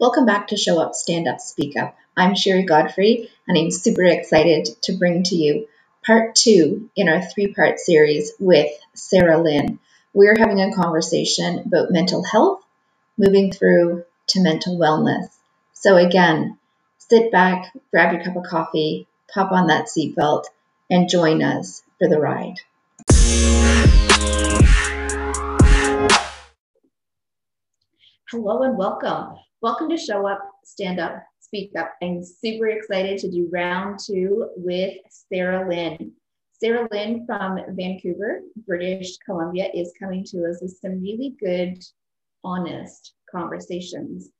Welcome back to Show Up, Stand Up, Speak Up. I'm Sherry Godfrey, and I'm super excited to bring to you part two in our three part series with Sarah Lynn. We're having a conversation about mental health, moving through to mental wellness. So, again, sit back, grab your cup of coffee, pop on that seatbelt, and join us for the ride. Hello and welcome. Welcome to Show Up, Stand Up, Speak Up. I'm super excited to do round two with Sarah Lynn. Sarah Lynn from Vancouver, British Columbia, is coming to us with some really good, honest conversations.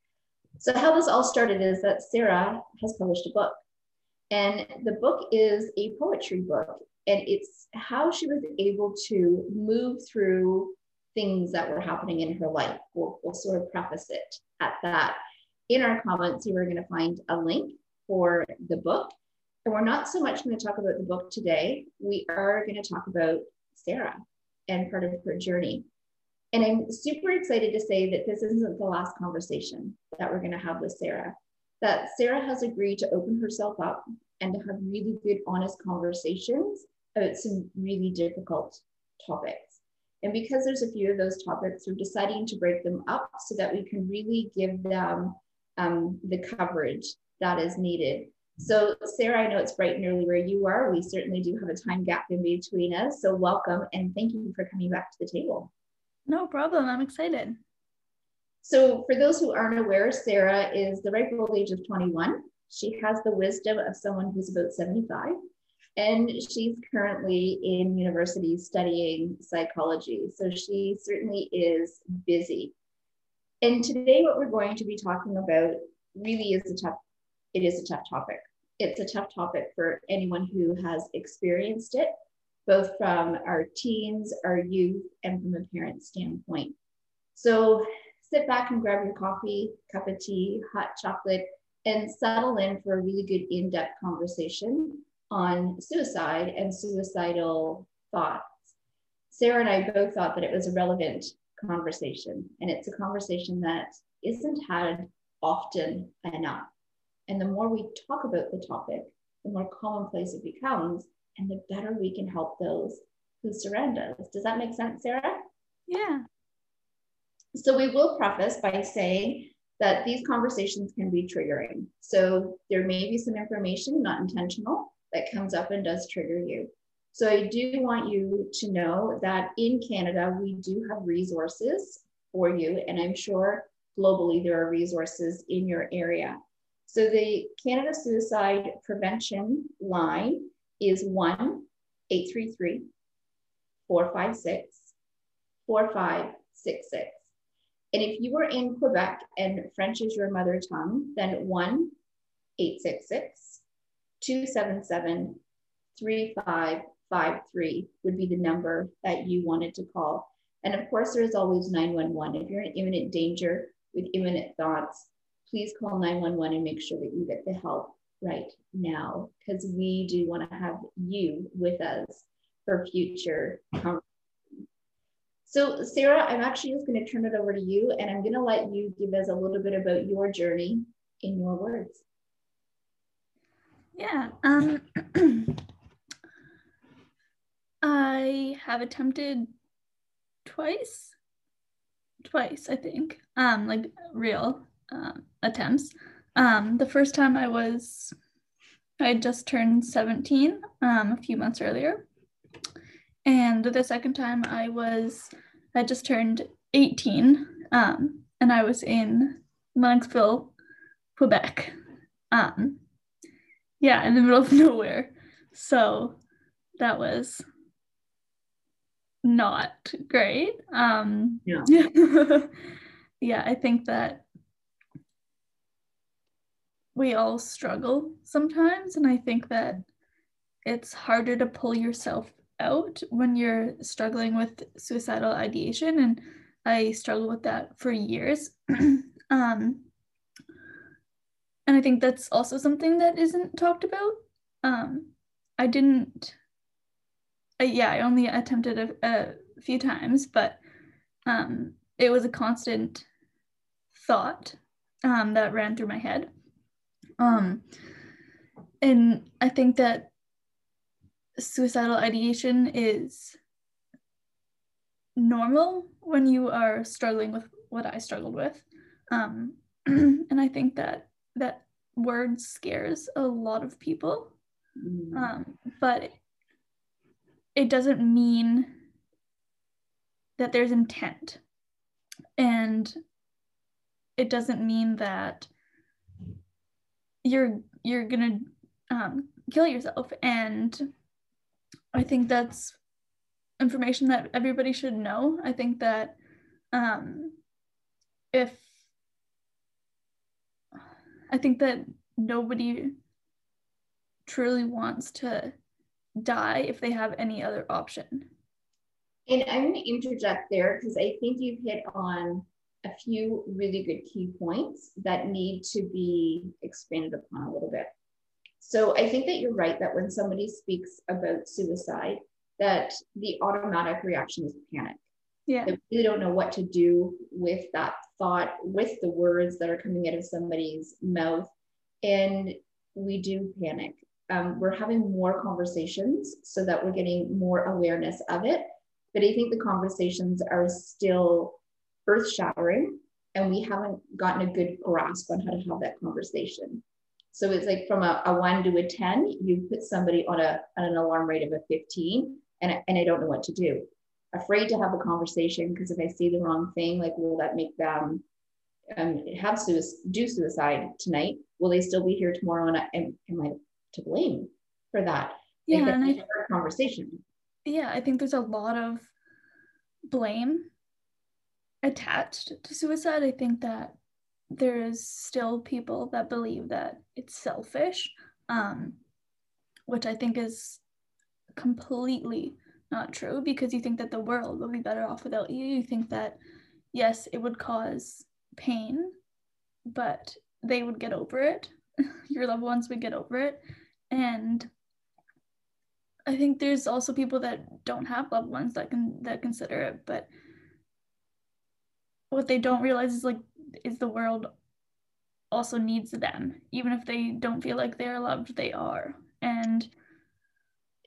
So, how this all started is that Sarah has published a book, and the book is a poetry book, and it's how she was able to move through things that were happening in her life. We'll, we'll sort of preface it at that. In our comments, you are going to find a link for the book. And we're not so much going to talk about the book today. We are going to talk about Sarah and part of her journey. And I'm super excited to say that this isn't the last conversation that we're going to have with Sarah. That Sarah has agreed to open herself up and to have really good, honest conversations about some really difficult topics. And because there's a few of those topics, we're deciding to break them up so that we can really give them um, the coverage that is needed. So, Sarah, I know it's bright and early where you are. We certainly do have a time gap in between us. So, welcome and thank you for coming back to the table. No problem. I'm excited. So, for those who aren't aware, Sarah is the ripe old age of 21. She has the wisdom of someone who's about 75 and she's currently in university studying psychology. So she certainly is busy. And today, what we're going to be talking about really is a tough, it is a tough topic. It's a tough topic for anyone who has experienced it, both from our teens, our youth, and from a parent standpoint. So sit back and grab your coffee, cup of tea, hot chocolate, and settle in for a really good in depth conversation on suicide and suicidal thoughts. Sarah and I both thought that it was a relevant conversation, and it's a conversation that isn't had often enough. And the more we talk about the topic, the more commonplace it becomes, and the better we can help those who surround us. Does that make sense, Sarah? Yeah. So we will preface by saying that these conversations can be triggering. So there may be some information, not intentional, that comes up and does trigger you. So I do want you to know that in Canada, we do have resources for you, and I'm sure globally there are resources in your area. So the Canada Suicide Prevention line is 1 833 456 4566. And if you are in Quebec and French is your mother tongue, then 1 866 277 3553 would be the number that you wanted to call. And of course, there's always 911. If you're in imminent danger with imminent thoughts, please call 911 and make sure that you get the help right now because we do want to have you with us for future conversations. So, Sarah, I'm actually just going to turn it over to you and I'm going to let you give us a little bit about your journey in your words. Yeah. Um, I have attempted twice, twice, I think, um, like real um, attempts. Um, the first time I was, I just turned 17 um, a few months earlier. And the second time I was, I just turned 18 um, and I was in Lennoxville, Quebec. Um, yeah, in the middle of nowhere. So that was not great. Um, yeah. yeah, I think that we all struggle sometimes. And I think that it's harder to pull yourself out when you're struggling with suicidal ideation. And I struggled with that for years. um, and I think that's also something that isn't talked about. Um, I didn't, uh, yeah, I only attempted a, a few times, but um, it was a constant thought um, that ran through my head. Um, and I think that suicidal ideation is normal when you are struggling with what I struggled with. Um, and I think that that word scares a lot of people. Mm. Um, but it doesn't mean that there's intent. And it doesn't mean that you're you're gonna um, kill yourself. And I think that's information that everybody should know. I think that um, if I think that nobody truly wants to die if they have any other option. And I'm going to interject there because I think you've hit on a few really good key points that need to be expanded upon a little bit. So I think that you're right that when somebody speaks about suicide, that the automatic reaction is panic. Yeah. They really don't know what to do with that thought, with the words that are coming out of somebody's mouth. And we do panic. Um, we're having more conversations so that we're getting more awareness of it. But I think the conversations are still earth shattering and we haven't gotten a good grasp on how to have that conversation. So it's like from a, a one to a 10, you put somebody on, a, on an alarm rate of a 15 and, and I don't know what to do. Afraid to have a conversation because if I say the wrong thing, like, will that make them um, have suicide, do suicide tonight? Will they still be here tomorrow? And am, am I to blame for that? Yeah, like, and I, conversation. Yeah, I think there's a lot of blame attached to suicide. I think that there is still people that believe that it's selfish, um, which I think is completely not true because you think that the world will be better off without you. You think that, yes, it would cause pain, but they would get over it. Your loved ones would get over it. And I think there's also people that don't have loved ones that can that consider it, but what they don't realize is like is the world also needs them even if they don't feel like they're loved they are and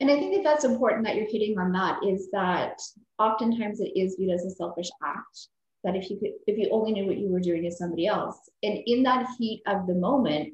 and i think that that's important that you're hitting on that is that oftentimes it is viewed as a selfish act that if you could if you only knew what you were doing to somebody else. And in that heat of the moment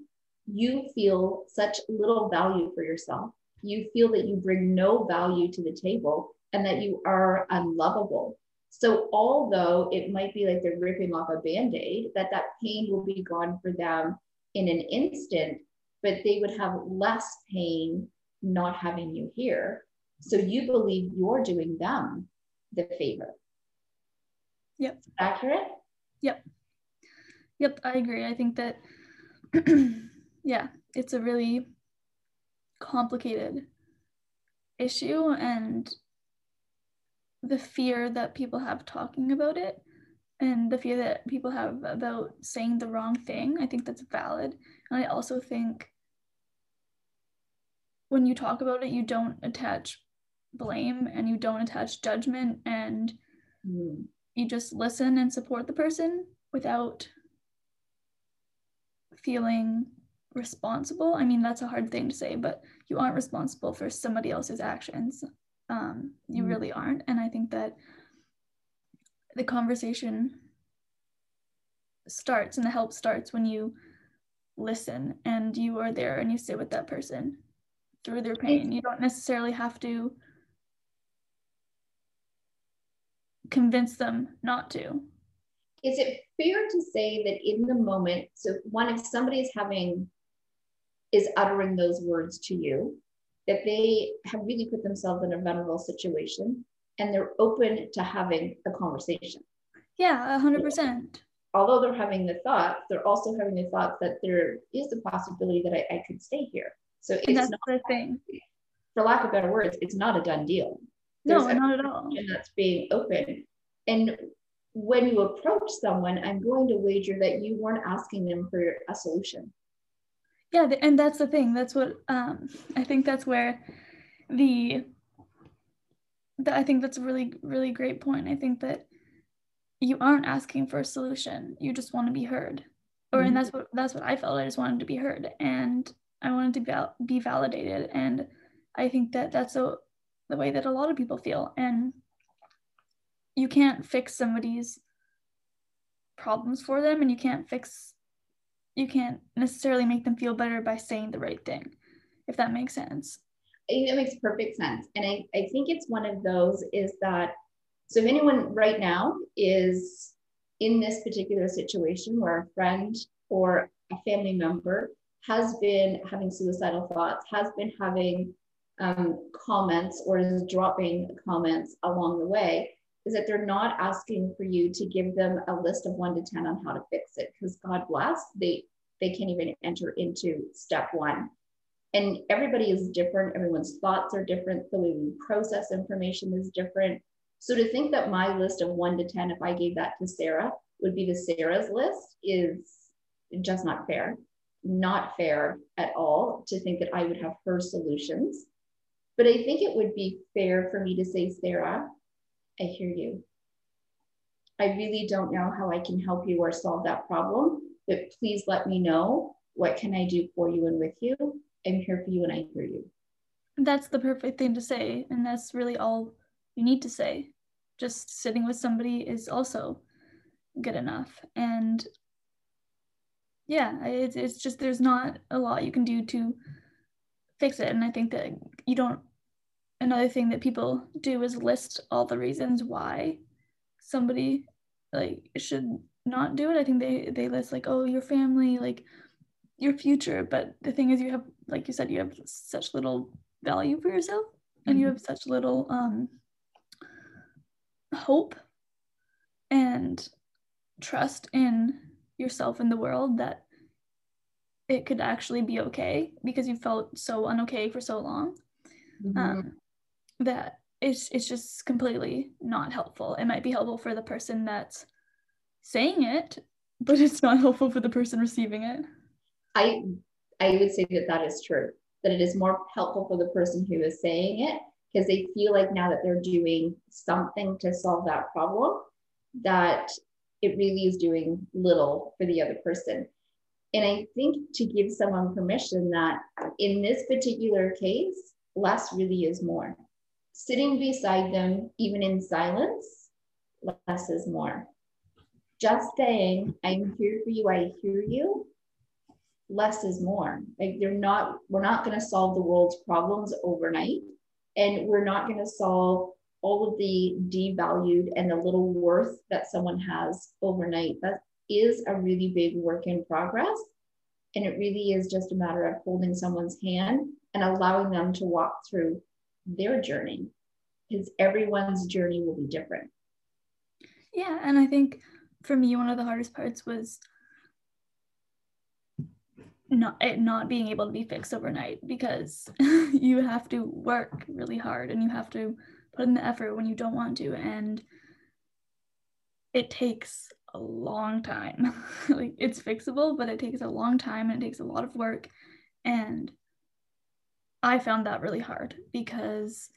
you feel such little value for yourself. You feel that you bring no value to the table and that you are unlovable. So although it might be like they're ripping off a band-aid, that that pain will be gone for them in an instant, but they would have less pain not having you here. So you believe you're doing them the favor. Yep. Accurate? Yep. Yep, I agree. I think that yeah, it's a really complicated issue and the fear that people have talking about it and the fear that people have about saying the wrong thing i think that's valid and i also think when you talk about it you don't attach blame and you don't attach judgment and mm. you just listen and support the person without feeling responsible. I mean that's a hard thing to say but you aren't responsible for somebody else's actions. Um, you mm really aren't. And i think that the conversation starts and the help starts when you listen and you are there and you sit with that person through their pain you don't necessarily have to convince them not to is it fair to say that in the moment so one if somebody is having is uttering those words to you that they have really put themselves in a vulnerable situation and they're open to having a conversation. Yeah, 100%. Although they're having the thoughts, they're also having the thoughts that there is a possibility that I, I could stay here. So it's that's not the thing. For lack of better words, it's not a done deal. There's no, not at all. And that's being open. And when you approach someone, I'm going to wager that you weren't asking them for a solution yeah and that's the thing that's what um, i think that's where the, the i think that's a really really great point i think that you aren't asking for a solution you just want to be heard or and that's what that's what I felt. I just wanted to be heard, and I wanted to be, val- be validated, and I think that that's a, the way that a lot of people feel, and you can't fix somebody's problems for them, and you can't fix, you can't necessarily make them feel better by saying the right thing, if that makes sense. It makes perfect sense, and I I think it's one of those is that so if anyone right now is in this particular situation where a friend or a family member has been having suicidal thoughts, has been having um, comments or is dropping comments along the way, is that they're not asking for you to give them a list of one to 10 on how to fix it. Because God bless, they, they can't even enter into step one. And everybody is different. Everyone's thoughts are different. The way we process information is different. So to think that my list of one to 10, if I gave that to Sarah, would be the Sarah's list is just not fair. Not fair at all to think that I would have her solutions. But I think it would be fair for me to say, Sarah, I hear you. I really don't know how I can help you or solve that problem, but please let me know what can I do for you and with you. I'm here for you and I hear you. That's the perfect thing to say. And that's really all you need to say. Just sitting with somebody is also good enough. And yeah, it's, it's just there's not a lot you can do to fix it. And I think that you don't, another thing that people do is list all the reasons why somebody like should not do it. I think they, they list like, oh, your family, like your future. But the thing is, you have, like you said, you have such little value for yourself and mm-hmm. you have such little um, hope and trust in yourself and the world that it could actually be okay because you felt so unokay for so long mm-hmm. um, that it's it's just completely not helpful. It might be helpful for the person that's saying it, but it's not helpful for the person receiving it. I I would say that that is true. That it is more helpful for the person who is saying it because they feel like now that they're doing something to solve that problem, that it really is doing little for the other person. And I think to give someone permission that in this particular case, less really is more. Sitting beside them, even in silence, less is more. Just saying, I'm here for you, I hear you, less is more. Like they're not, we're not going to solve the world's problems overnight and we're not going to solve all of the devalued and the little worth that someone has overnight. That is a really big work in progress. And it really is just a matter of holding someone's hand and allowing them to walk through their journey because everyone's journey will be different. Yeah. And I think for me, one of the hardest parts was not it not being able to be fixed overnight because you have to work really hard and you have to put in the effort when you don't want to and it takes a long time. Like it's fixable but it takes a long time and it takes a lot of work and i found that really hard because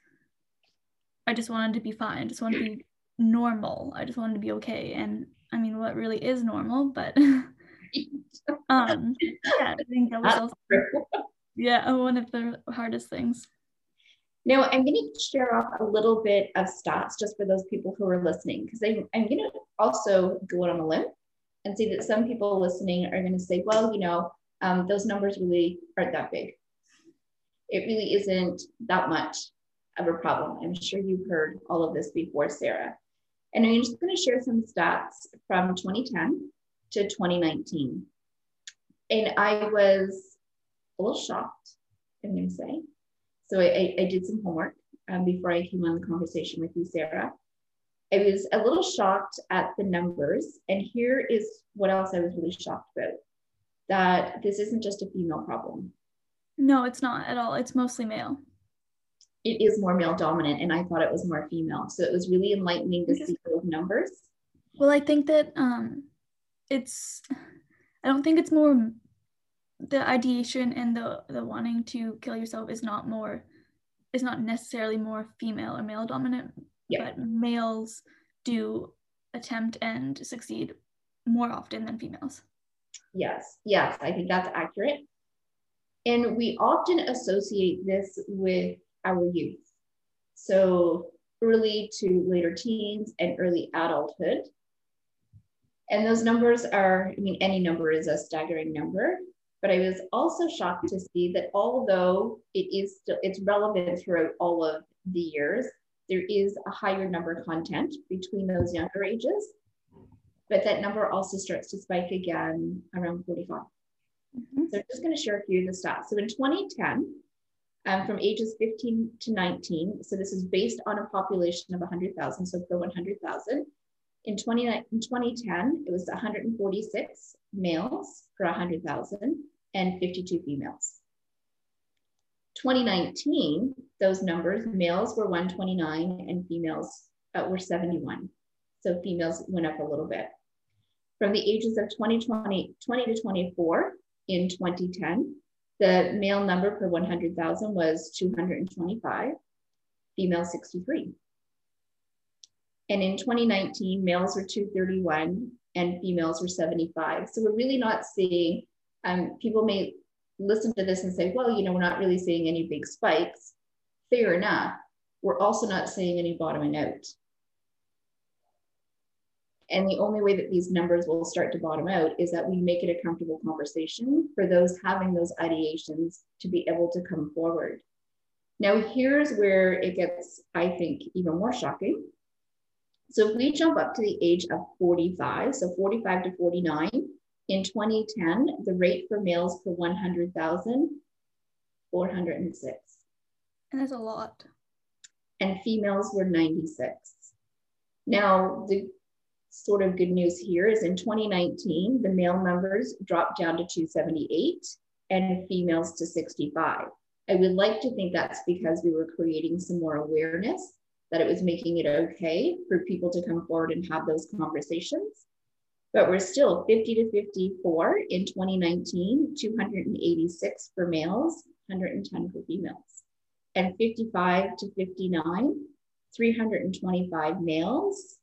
i just wanted to be fine. I just wanted to be normal. I just wanted to be okay. And i mean what really is normal but um yeah i think that was also yeah one of the hardest things now i'm going to share off a little bit of stats just for those people who are listening because I'm, going to also go out on a limb and see that some people listening are going to say well you know um, those numbers really aren't that big it really isn't that much of a problem i'm sure you've heard all of this before sarah and i'm just going to share some stats from 2010 to 2019. And I was a little shocked, I'm going to say. So I, I, did some homework um, before I came on the conversation with you, Sarah. I was a little shocked at the numbers. And here is what else I was really shocked about that this isn't just a female problem. No, it's not at all. It's mostly male. It is more male dominant, and I thought it was more female. So it was really enlightening to see those numbers. Well, I think that um, it's I don't think it's more the ideation and the the wanting to kill yourself is not more is not necessarily more female or male dominant, yeah. but males do attempt and succeed more often than females. Yes, yes, I think that's accurate. And we often associate this with our youth. So early to later teens and early adulthood. And those numbers are, I mean, any number is a staggering number, but I was also shocked to see that although it is still, it's relevant throughout all of the years, there is a higher number of content between those younger ages, but that number also starts to spike again around 45. Mm-hmm. So I'm just going to share a few of the stats. So in 2010, um, from ages 15 to 19, so this is based on a population of 100,000, so per 100,000. In, 20, in 2010, it was 146 males per 100,000 and 52 females. 2019, those numbers, males were 129 and females uh, were 71. So females went up a little bit. From the ages of 2020, 20 to 24 in 2010, the male number per 100,000 was 225, female 63. And in 2019, males were 231 and females were 75. So we're really not seeing, um, people may listen to this and say, well, you know, we're not really seeing any big spikes. Fair enough. We're also not seeing any bottoming out. And the only way that these numbers will start to bottom out is that we make it a comfortable conversation for those having those ideations to be able to come forward. Now, here's where it gets, I think, even more shocking. So if we jump up to the age of 45, so 45 to 49, in 2010, the rate for males per 100,000, 406. And that's a lot. And females were 96. Now, the sort of good news here is in 2019, the male numbers dropped down to 278 and females to 65. I would like to think that's because we were creating some more awareness that it was making it okay for people to come forward and have those conversations but we're still 50 to 54 in 2019, 286 for males, 110 for females. And 55 to 59, 325 males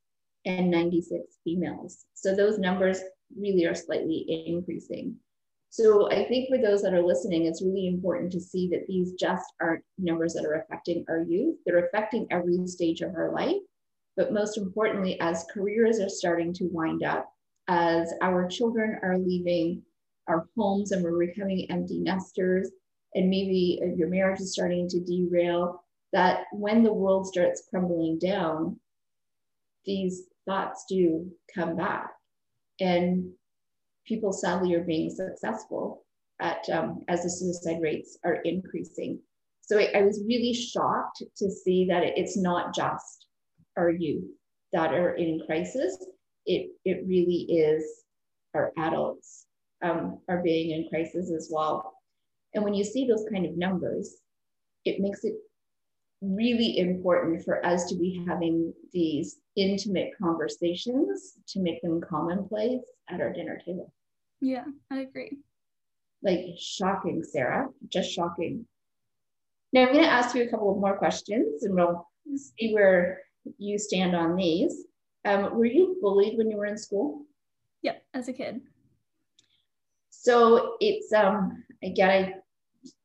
and 96 females. So those numbers really are slightly increasing. So I think for those that are listening, it's really important to see that these just aren't numbers that are affecting our youth. They're affecting every stage of our life. But most importantly, as careers are starting to wind up, as our children are leaving our homes and we're becoming empty nesters, and maybe your marriage is starting to derail, that when the world starts crumbling down, these thoughts do come back. And people sadly are being successful at um, as the suicide rates are increasing. So I, I was really shocked to see that it's not just our youth that are in crisis, it, it really is our adults um, are being in crisis as well. And when you see those kind of numbers, it makes it really important for us to be having these intimate conversations to make them commonplace at our dinner table. Yeah, I agree. Like shocking, Sarah, just shocking. Now I'm going to ask you a couple of more questions and we'll see where you stand on these. Um, were you bullied when you were in school? Yep, as a kid. So it's um again I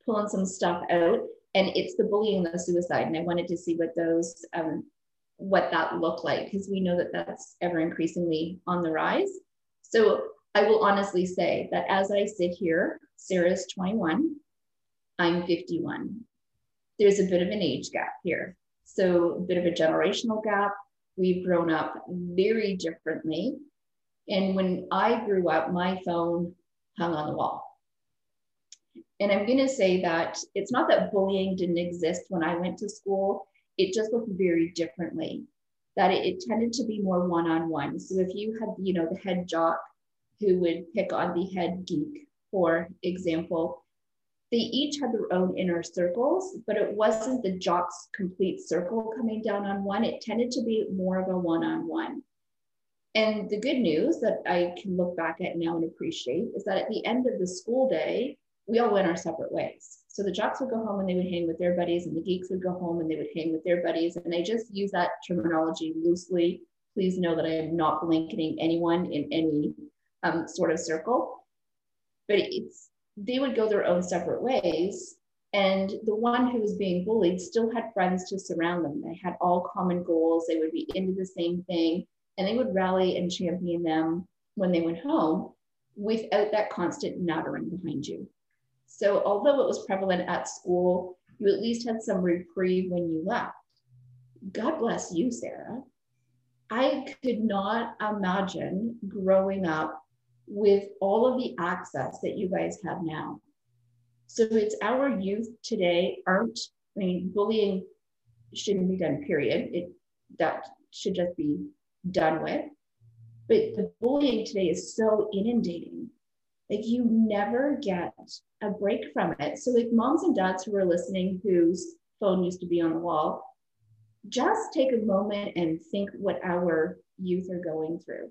pulling some stuff out and it's the bullying and the suicide and I wanted to see what those um what that looked like because we know that that's ever increasingly on the rise. So I will honestly say that as I sit here, Sarah's 21, I'm 51. There's a bit of an age gap here. So a bit of a generational gap, We've grown up very differently. And when I grew up, my phone hung on the wall. And I'm going to say that it's not that bullying didn't exist when I went to school, it just looked very differently. That it, it tended to be more one on one. So if you had, you know, the head jock who would pick on the head geek, for example, they each had their own inner circles, but it wasn't the jock's complete circle coming down on one. It tended to be more of a one on one. And the good news that I can look back at now and appreciate is that at the end of the school day, we all went our separate ways. So the jocks would go home and they would hang with their buddies, and the geeks would go home and they would hang with their buddies. And I just use that terminology loosely. Please know that I am not blanketing anyone in any um, sort of circle. but it's they would go their own separate ways. And the one who was being bullied still had friends to surround them. They had all common goals. They would be into the same thing and they would rally and champion them when they went home without that constant nattering behind you. So, although it was prevalent at school, you at least had some reprieve when you left. God bless you, Sarah. I could not imagine growing up with all of the access that you guys have now. So it's our youth today aren't, I mean, bullying shouldn't be done, period. It that should just be done with. But the bullying today is so inundating. Like you never get a break from it. So like moms and dads who are listening whose phone used to be on the wall, just take a moment and think what our youth are going through.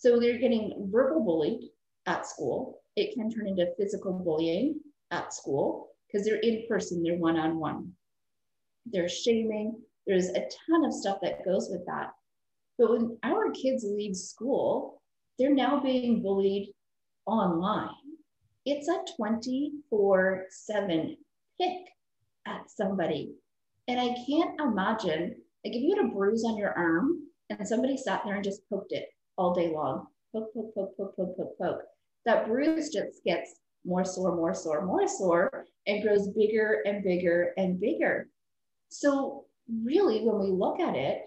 So they're getting verbal bullied at school. It can turn into physical bullying at school because they're in person, they're one on one. There's shaming, there's a ton of stuff that goes with that. But when our kids leave school, they're now being bullied online. It's a 24 7 pick at somebody. And I can't imagine, like, if you had a bruise on your arm and somebody sat there and just poked it all day long, poke, poke, poke, poke, poke, poke, poke, that bruise just gets more sore, more sore, more sore, and grows bigger and bigger and bigger. So, really, when we look at it,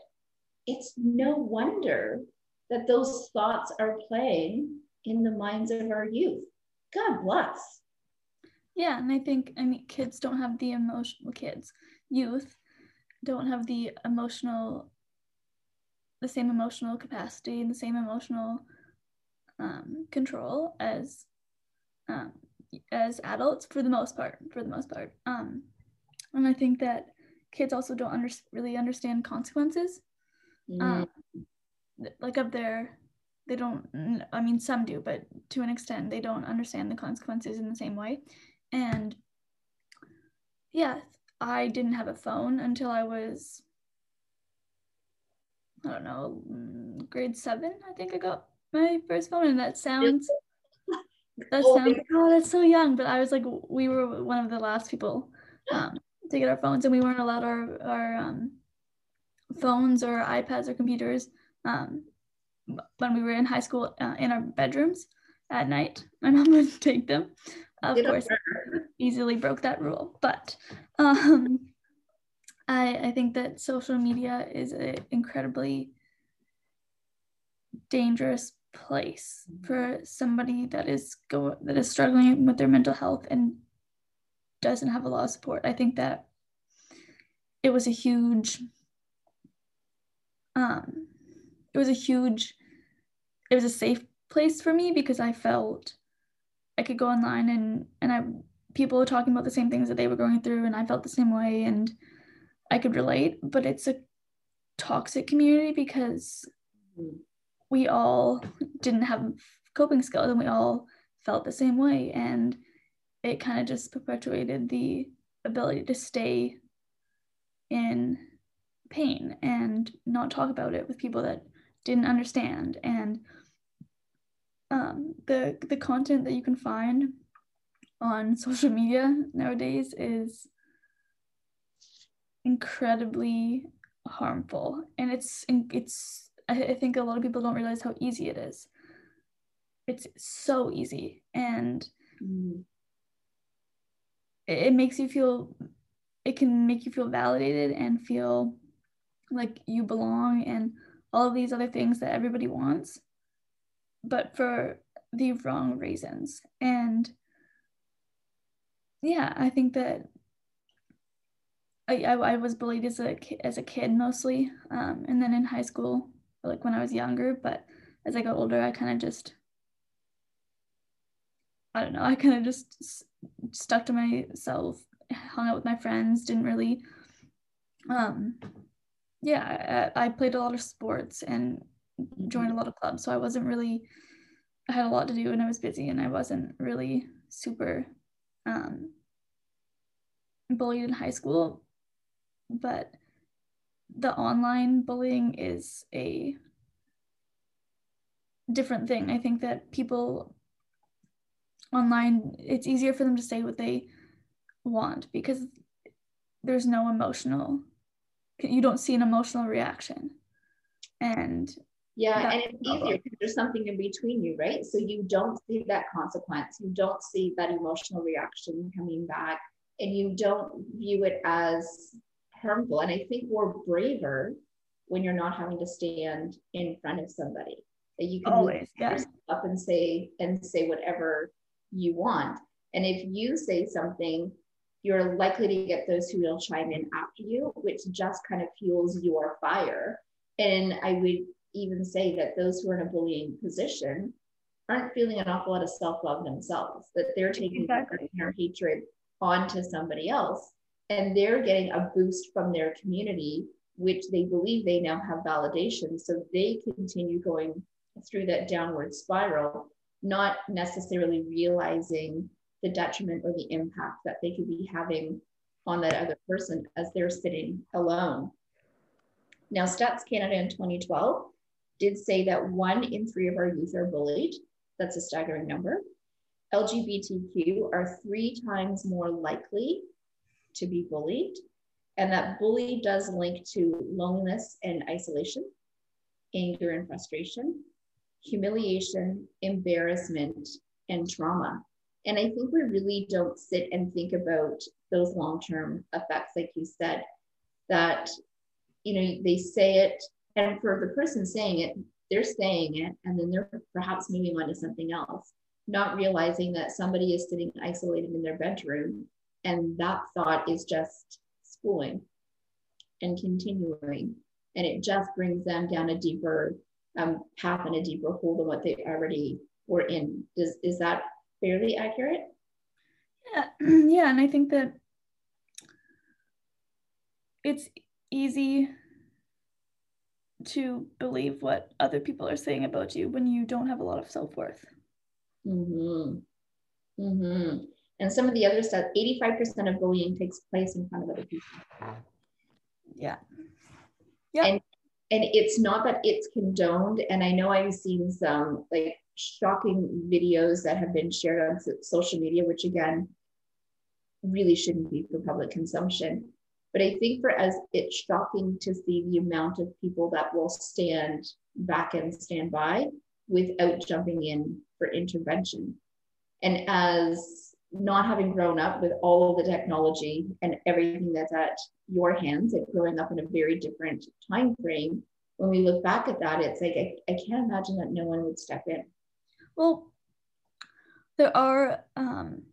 it's no wonder that those thoughts are playing in the minds of our youth. God bless. Yeah, and I think I mean kids don't have the emotional kids, youth don't have the emotional the same emotional capacity and the same emotional um, control as um, as adults for the most part for the most part um, and i think that kids also don't under- really understand consequences mm. um, like up there they don't i mean some do but to an extent they don't understand the consequences in the same way and yeah i didn't have a phone until i was i don't know mm, grade seven i think i got my first phone and that sounds that sounds oh that's so young but i was like we were one of the last people um, to get our phones and we weren't allowed our our um, phones or iPads or computers um, when we were in high school uh, in our bedrooms at night. My mom would take them. Of course, easily broke that rule, but um, I, I think that social media is an incredibly dangerous place for somebody that is go that is struggling with their mental health and doesn't have a lot of support. I think that it was a huge um, it was a huge, it was a safe place for me because I felt I could go online and and I people were talking about the same things that they were going through and I felt the same way and I could relate. But it's a toxic community because we all didn't have coping skills and we all felt the same way and it kind of just perpetuated the ability to stay in pain and not talk about it with people that didn't understand and um, the the content that you can find on social media nowadays is incredibly harmful and it's it's I think a lot of people don't realize how easy it is it's so easy and mm. it, makes you feel it can make you feel validated and feel like you belong and all of these other things that everybody wants, but for the wrong reasons. And yeah, I think that I, I, I was bullied as a as a kid mostly, um, and then in high school, like when I was younger. But as I got older, I kind of just I don't know. I kind of just stuck to myself, hung out with my friends, didn't really um, yeah, I, I played a lot of sports and joined a lot of clubs. So I wasn't really, I had a lot to do and I was busy and I wasn't really super um, bullied in high school. But the online bullying is a different thing. I think that people online it's easier for them to say what they want because there's no emotional you don't see an emotional reaction. And yeah and it's easier because there's something in between you right? So you don't see that consequence. You don't see that emotional reaction coming back and you don't view it as harmful and i think we're braver when you're not having to stand in front of somebody that you can always yeah. up and say and say whatever you want and if you say something you're likely to get those who will chime in after you, which just kind of fuels your fire. And I would even say that those who are in a bullying position aren't feeling an awful lot of self-love themselves, that they're taking exactly. their hatred onto somebody else. And they're getting a boost from their community, which they believe they now have validation. So they continue going through that downward spiral, not necessarily realizing the detriment or the impact that they could be having on that other person as they're sitting alone. Now, Stats Canada in 2012 did say that one in three of our youth are bullied. That's a staggering number. LGBTQ are three times more likely to be bullied, and that bully does link to loneliness and isolation, anger and frustration, humiliation, embarrassment, and trauma. And I think we really don't sit and think about those long term effects, like you said, that, you know, they say it, and for the person saying it, they're saying it, and then they're perhaps moving on to something else, not realizing that somebody is sitting isolated in their bedroom, and that thought is just schooling and continuing. And it just brings them down a deeper um, path and a deeper hole than what they already were in. Does, is that fairly accurate? Yeah, yeah, and I think that it's easy to believe what other people are saying about you when you don't have a lot of self-worth. Mm-hmm. Mm-hmm. And some of the other stuff, 85% of bullying takes place in front of other people. Yeah. Yeah. And and it's not that it's condoned. And I know I've seen some like shocking videos that have been shared on social media, which again, really shouldn't be for public consumption. But I think for us, it's shocking to see the amount of people that will stand back and stand by without jumping in for intervention. And as not having grown up with all of the technology and everything that's at your hands, and growing up in a very different time frame, when we look back at that, it's like I, I can't imagine that no one would step in. Well, there are um,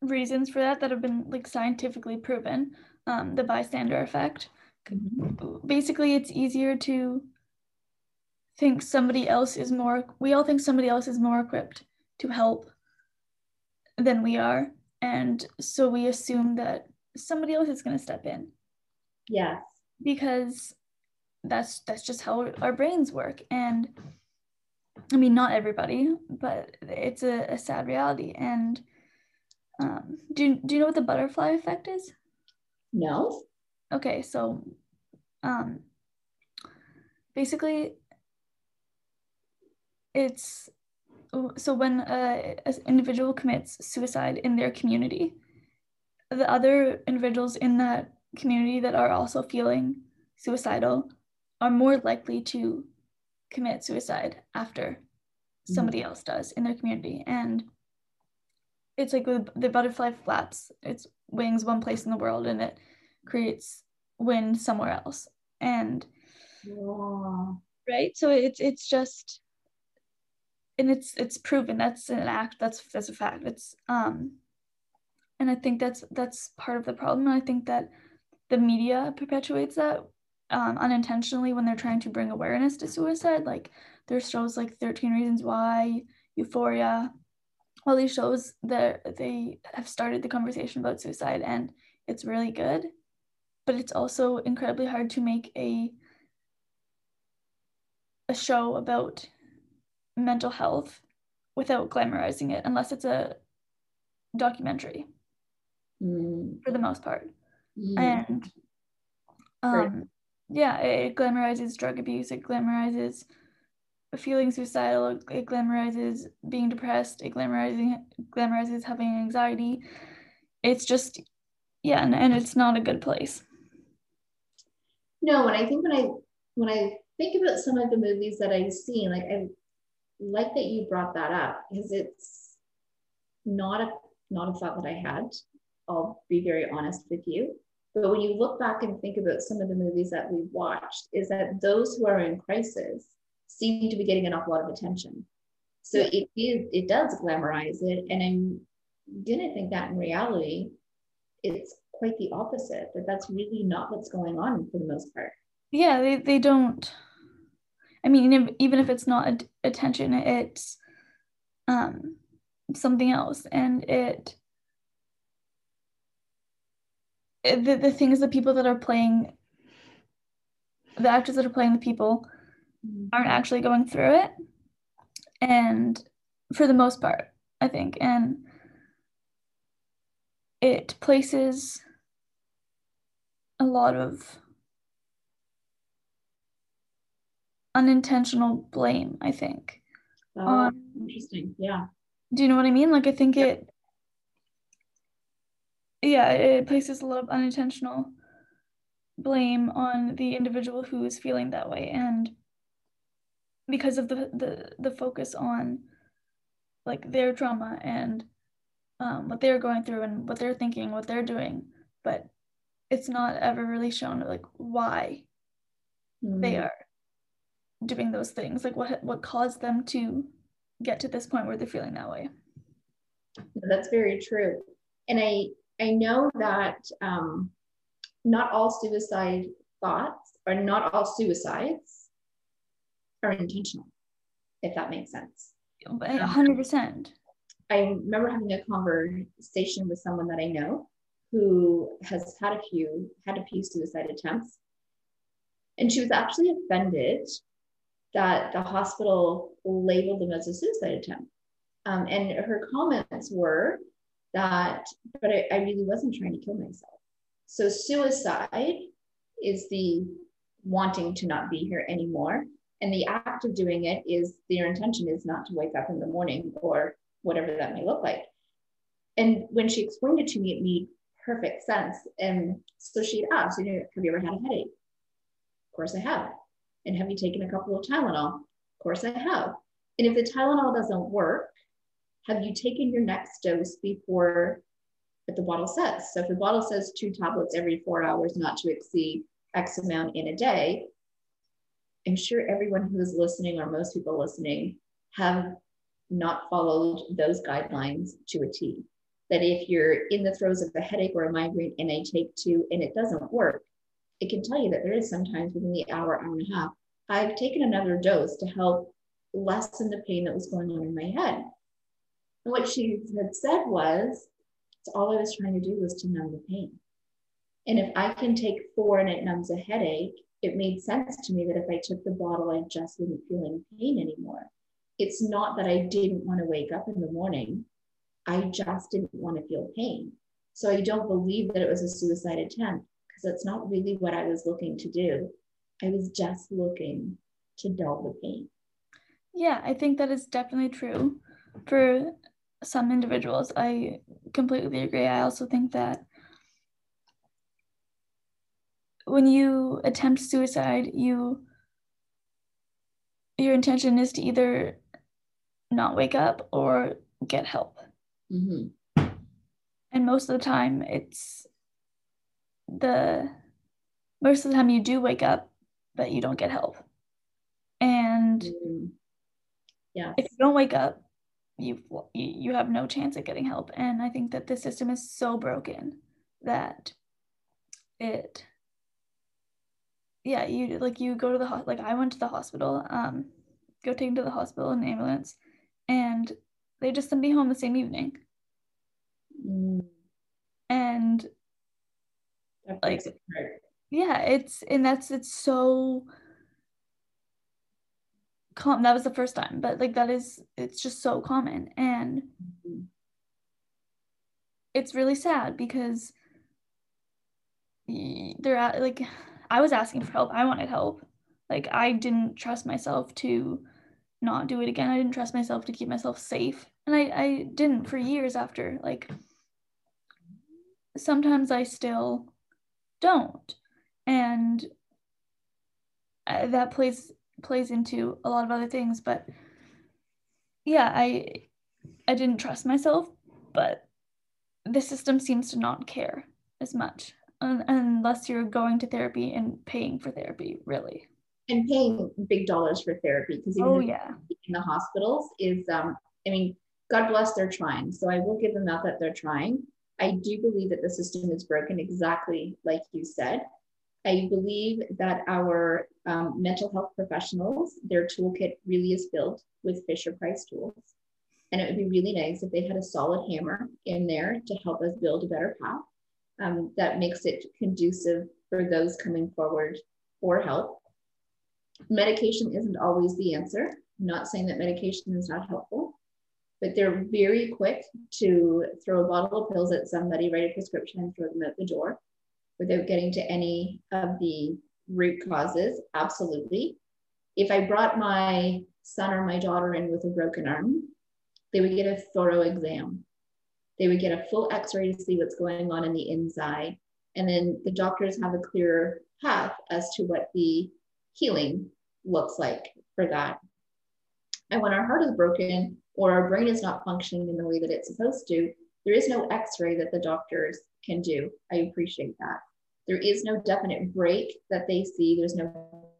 reasons for that that have been like scientifically proven. Um, the bystander effect. Mm-hmm. Basically, it's easier to think somebody else is more. We all think somebody else is more equipped to help than we are, and so we assume that somebody else is going to step in. Yes. Because that's that's just how our brains work, and I mean, not everybody, but it's a, a sad reality. And um, do, do you know what the butterfly effect is? No. Okay, so um, basically, it's so when a, an individual commits suicide in their community, the other individuals in that community that are also feeling suicidal are more likely to commit suicide after somebody mm-hmm. else does in their community. And it's like the, the butterfly flaps its wings one place in the world and it creates wind somewhere else. And right. So it's it's just and it's it's proven that's an act that's that's a fact it's um and i think that's that's part of the problem and i think that the media perpetuates that um, unintentionally when they're trying to bring awareness to suicide. Like there's shows like 13 Reasons Why, Euphoria, all these shows that they have started the conversation about suicide and it's really good. But it's also incredibly hard to make a a show about mental health without glamorizing it unless it's a documentary. Mm. for the most part. And um, yeah, it, glamorizes drug abuse, it glamorizes feeling suicidal it glamorizes being depressed it glamorizing glamorizes having anxiety. It's just yeah and, and it's not a good place. No and i think when i when i think about some of the movies that i've seen like i like that you brought that up because it's not a not a thought that i had i'll be very honest with you. But when you look back and think about some of the movies that we've watched is that those who are in crisis seem to be getting an awful lot of attention. So it is it does glamorize it and I'm gonna think that in reality it's quite the opposite that that's really not what's going on for the most part. Yeah they, they don't i mean even if it's not attention it's um something else. And it, it the, the things the people that are playing the actors that are playing the people mm-hmm. aren't actually going through it. And for the most part i think. And it places a lot of unintentional blame, I think. Oh, um, interesting. Yeah. Do you know what I mean? Like, I think it, yeah, it places a lot of unintentional blame on the individual who is feeling that way. And because of the, the, the focus on like their trauma and um, what they're going through and what they're thinking, what they're doing, but it's not ever really shown like why mm. they are doing those things, like what what caused them to get to this point where they're feeling that way. That's very true, and I I know that um, not all suicide thoughts or not all suicides are intentional, if that makes sense. hundred percent. I remember having a conversation with someone that I know who has had a few had a few suicide attempts, and she was actually offended that the hospital labeled them as a suicide attempt. Um, and her comments were that, but I, I really wasn't trying to kill myself. So suicide is the wanting to not be here anymore. And the act of doing it is their intention is not to wake up in the morning or whatever that may look like. And when she explained it to me, it made perfect sense. And so she asked, you know, have you ever had a headache? Of course I have. And have you taken a couple of Tylenol? Of course I have. And if the Tylenol doesn't work, have you taken your next dose before what the bottle says? So if the bottle says two tablets every four hours, not to exceed X amount in a day, I'm sure everyone who is listening or most people listening have not followed those guidelines to a T. That if you're in the throes of a headache or a migraine and I take two and it doesn't work, it can tell you that there is sometimes within the hour, hour and a half, I've taken another dose to help lessen the pain that was going on in my head. And what she had said was, all I was trying to do was to numb the pain. And if I can take four and it numbs a headache, it made sense to me that if I took the bottle, I just wouldn't feel any pain anymore. It's not that I didn't want to wake up in the morning. I just didn't want to feel pain. So I don't believe that it was a suicide attempt because that's not really what I was looking to do. I was just looking to dull the pain. Yeah, I think that is definitely true for some individuals. I completely agree. I also think that when you attempt suicide, you your intention is to either not wake up or get help. Mm-hmm. And most of the time, it's the most of the time you do wake up, but you don't get help. And mm-hmm. yeah, if you don't wake up, you you have no chance at getting help. And I think that the system is so broken that it yeah you like you go to the like i went to the hospital um go taken to the hospital in an ambulance and they just sent me home the same evening mm. and that like it yeah it's and that's it's so com that was the first time but like that is it's just so common and mm-hmm. it's really sad because they're at like I was asking for help. I wanted help. Like I didn't trust myself to not do it again. I didn't trust myself to keep myself safe. And I, I didn't for years after. Like sometimes I still don't. And uh, that plays plays into a lot of other things, but yeah, I I didn't trust myself, but the system seems to not care as much unless you're going to therapy and paying for therapy, really. And paying big dollars for therapy because oh yeah. in the hospitals is um i mean god bless they're trying. So i will give them that that they're trying i do believe that the system is broken exactly like you said. I believe that our um, mental health professionals their toolkit really is filled with fisher price tools. And it would be really nice if they had a solid hammer in there to help us build a better path um, that makes it conducive for those coming forward for help. Medication isn't always the answer. I'm not saying that medication is not helpful, but they're very quick to throw a bottle of pills at somebody, write a prescription, and throw them out the door without getting to any of the root causes. Absolutely. If I brought my son or my daughter in with a broken arm, they would get a thorough exam. They would get a full x ray to see what's going on in the inside. And then the doctors have a clearer path as to what the healing looks like for that. And when our heart is broken or our brain is not functioning in the way that it's supposed to, there is no x ray that the doctors can do. I appreciate that. There is no definite break that they see. There's no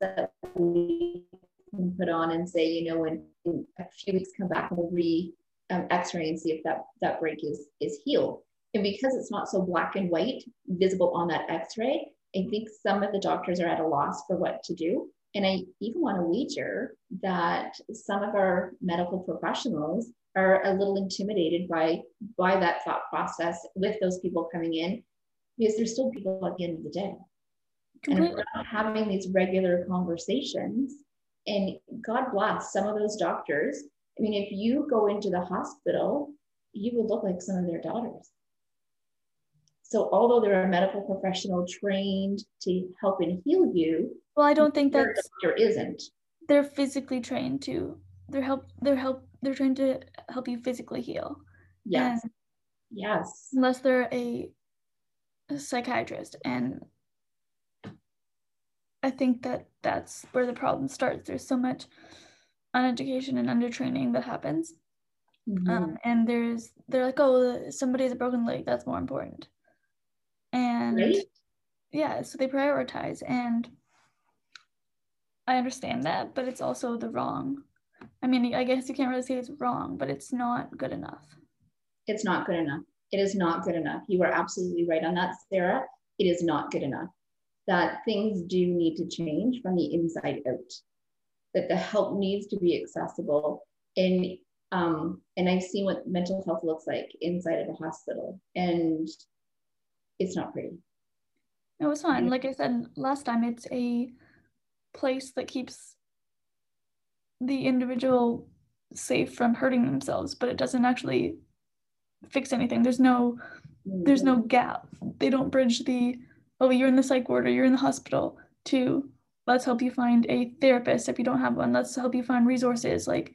that we can put on and say, you know, in, in a few weeks, come back and we'll re um, x-ray and see if that, that break is, is healed. And because it's not so black and white visible on that x-ray, I think some of the doctors are at a loss for what to do. And I even want to wager that some of our medical professionals are a little intimidated by by that thought process with those people coming in because there's still people at the end of the day. Completely. And we're not having these regular conversations. And God bless some of those doctors. I mean, if you go into the hospital, you will look like some of their daughters. So although they're a medical professional trained to help and heal you, well, I don't think that there isn't. They're physically trained to. They're help. They're help. They're trained to help you physically heal. Yes. And yes. Unless they're a, a psychiatrist, and I think that that's where the problem starts. There's so much uneducation and undertraining that happens. Mm-hmm. Um, and there's they're like, oh, somebody has a broken leg. That's more important and right? yeah so they prioritize and i understand that but it's also the wrong. I mean i guess you can't really say it's wrong but it's not good enough. It's not good enough. It is not good enough. You are absolutely right on that sarah. It is not good enough. That things do need to change from the inside out. That the help needs to be accessible and um, and i've seen what mental health looks like inside of a hospital. And it's not pretty. No, it's fine. Like I said last time, it's a place that keeps the individual safe from hurting themselves, but it doesn't actually fix anything. There's no there's no mm-hmm. gap. They don't bridge the oh you're in the psych ward or you're in the hospital to let's help you find a therapist if you don't have one. Let's help you find resources. Like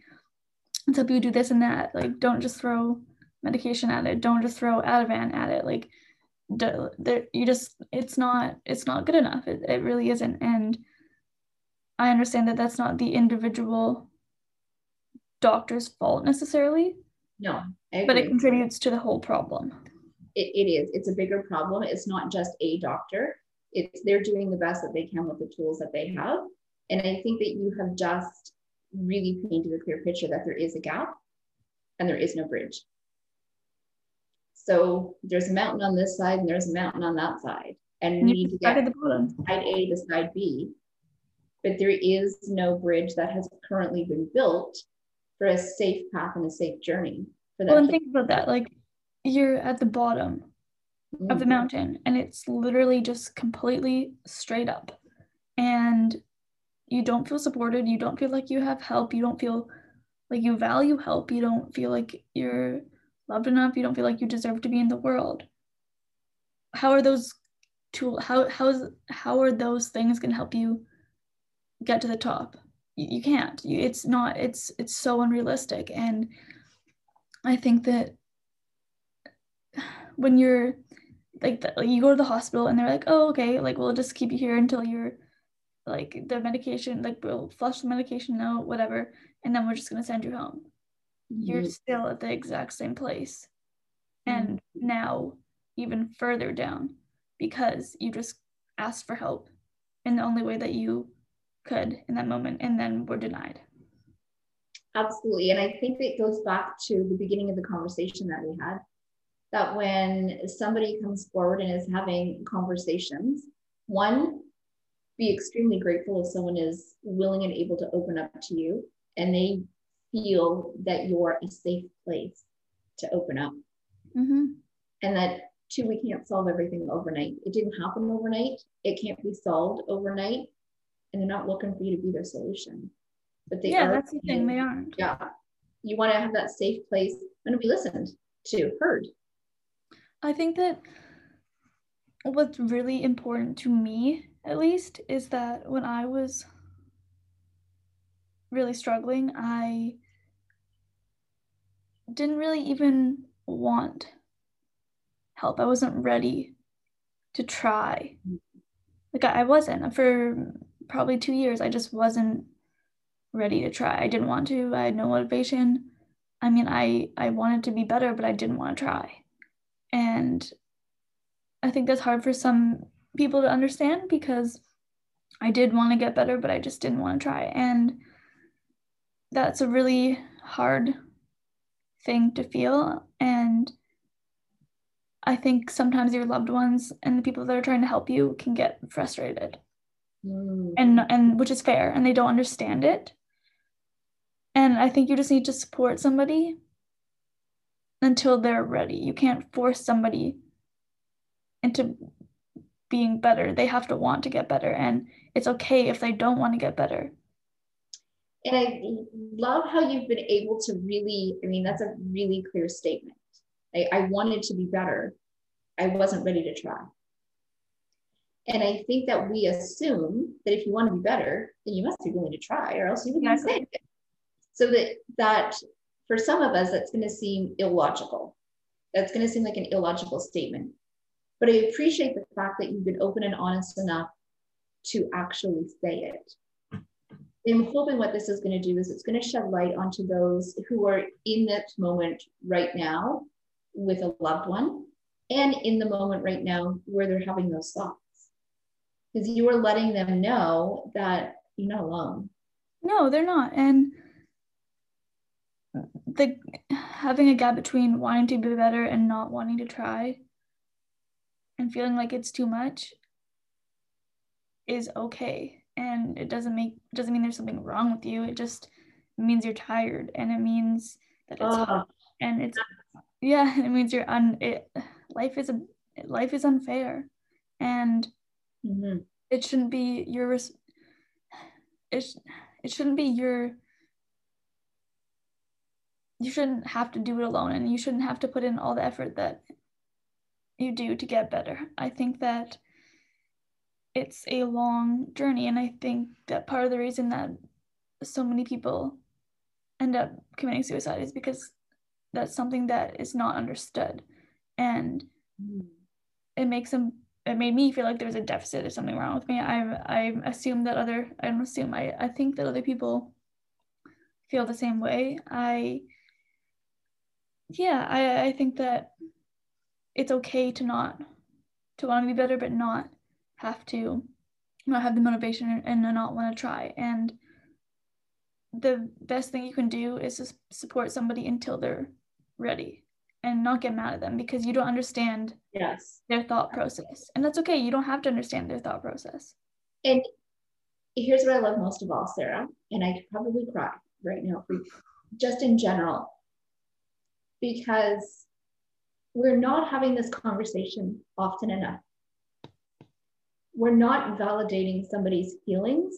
let's help you do this and that. Like don't just throw medication at it. Don't just throw Ativan at it. Like you just it's not it's not good enough. It, it really isn't. And i understand that that's not the individual doctor's fault necessarily no but it contributes to the whole problem. It, it is. It's a bigger problem. It's not just a doctor. It's they're doing the best that they can with the tools that they have. And i think that you have just really painted a clear picture that there is a gap and there is no bridge so there's a mountain on this side and there's a mountain on that side. And we need to get at the bottom. side A to side B. But there is no bridge that has currently been built for a safe path and a safe journey for that. Well, and think about that. Like you're at the bottom mm-hmm. of the mm-hmm. mountain and it's literally just completely straight up. And you don't feel supported. You don't feel like you have help. You don't feel like you value help. You don't feel like you're loved enough, you don't feel like you deserve to be in the world. How are those tool how how's how are those things going to help you get to the top. You, you can't. You, it's not. It's it's so unrealistic, and I think that when you're like the, you go to the hospital and they're like, oh okay, like we'll just keep you here until you're like the medication, like we'll flush the medication out, whatever, and then we're just gonna send you home. Mm-hmm. You're still at the exact same place, and mm-hmm. now even further down because you just asked for help in the only way that you could in that moment and then were denied. Absolutely. And I think it goes back to the beginning of the conversation that we had that when somebody comes forward and is having conversations, one, be extremely grateful if someone is willing and able to open up to you and they feel that you're a safe place to open up. Mm-hmm. And that two, we can't solve everything overnight. It didn't happen overnight. It can't be solved overnight. And they're not looking for you to be their solution. But they yeah, are. that's the thing. They aren't. Yeah. You want to have that safe place and to be listened to, heard. I think that what's really important to me, at least, is that when I was really struggling, I didn't really even want help. I wasn't ready to try. Like I, wasn't for probably two years. I just wasn't ready to try. I didn't want to. I had no motivation. I mean, I I wanted to be better, but I didn't want to try. And I think that's hard for some people to understand because I did want to get better, but I just didn't want to try. And that's a really hard thing to feel. And I think sometimes your loved ones and the people that are trying to help you can get frustrated. Mm. And and which is fair and they don't understand it. And I think you just need to support somebody until they're ready. You can't force somebody into being better. They have to want to get better and it's okay if they don't want to get better. And I love how you've been able to really, I mean, that's a really clear statement. I, I wanted to be better. I wasn't ready to try. And I think that we assume that if you want to be better, then you must be willing to try, or else you wouldn't exactly. say it. So that that for some of us, that's going to seem illogical. That's going to seem like an illogical statement. But I appreciate the fact that you've been open and honest enough to actually say it. I'm hoping what this is going to do is it's going to shed light onto those who are in that moment right now with a loved one and in the moment right now where they're having those thoughts. Because you are letting them know that you're not alone. No, they're not. And the having a gap between wanting to be better and not wanting to try and feeling like it's too much is okay and it doesn't make it doesn't mean there's something wrong with you. It just means you're tired and it means that it's uh, and it's yeah it means you're un it, life is a life is unfair and mm-hmm. it shouldn't be your it, it shouldn't be your you shouldn't have to do it alone and you shouldn't have to put in all the effort that you do to get better. I think that it's a long journey and i think that part of the reason that so many people end up committing suicide is because that's something that is not understood and mm. it makes them it made me feel like there was a deficit or something wrong with me i i assume that other i don't assume i i think that other people feel the same way i yeah i i think that it's okay to not to want to be better but not have to not have the motivation and not want to try. And the best thing you can do is to support somebody until they're ready and not get mad at them because you don't understand yes. their thought process. And that's okay you don't have to understand their thought process. And here's what i love most of all sarah and i could probably cry right now just in general because we're not having this conversation often enough we're not validating somebody's feelings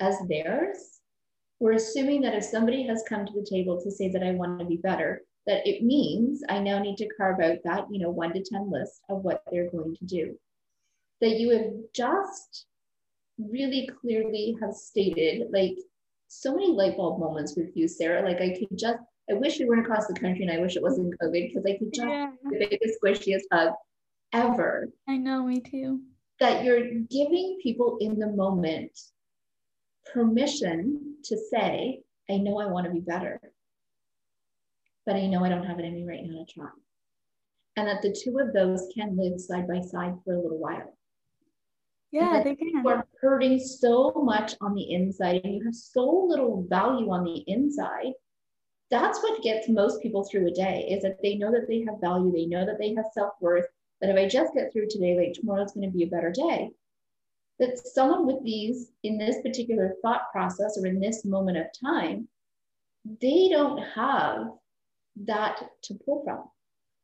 as theirs we're assuming that if somebody has come to the table to say that i want to be better that it means I now need to carve out that, you know, one to 10 list of what they're going to do. That you have just really clearly have stated like so many light bulb moments with you, Sarah. Like I could just, I wish we weren't across the country and I wish it wasn't COVID because I could just yeah. the biggest squishiest hug ever. I know, me too. That you're giving people in the moment permission to say, I know I want to be better, but I know I don't have it in me right now to try. And that the two of those can live side by side for a little while. Yeah, they can. You are hurting so much on the inside and you have so little value on the inside. That's what gets most people through a day is that they know that they have value, they know that they have self-worth, that if I just get through today, like tomorrow's going to be a better day. That someone with these in this particular thought process or in this moment of time, they don't have that to pull from.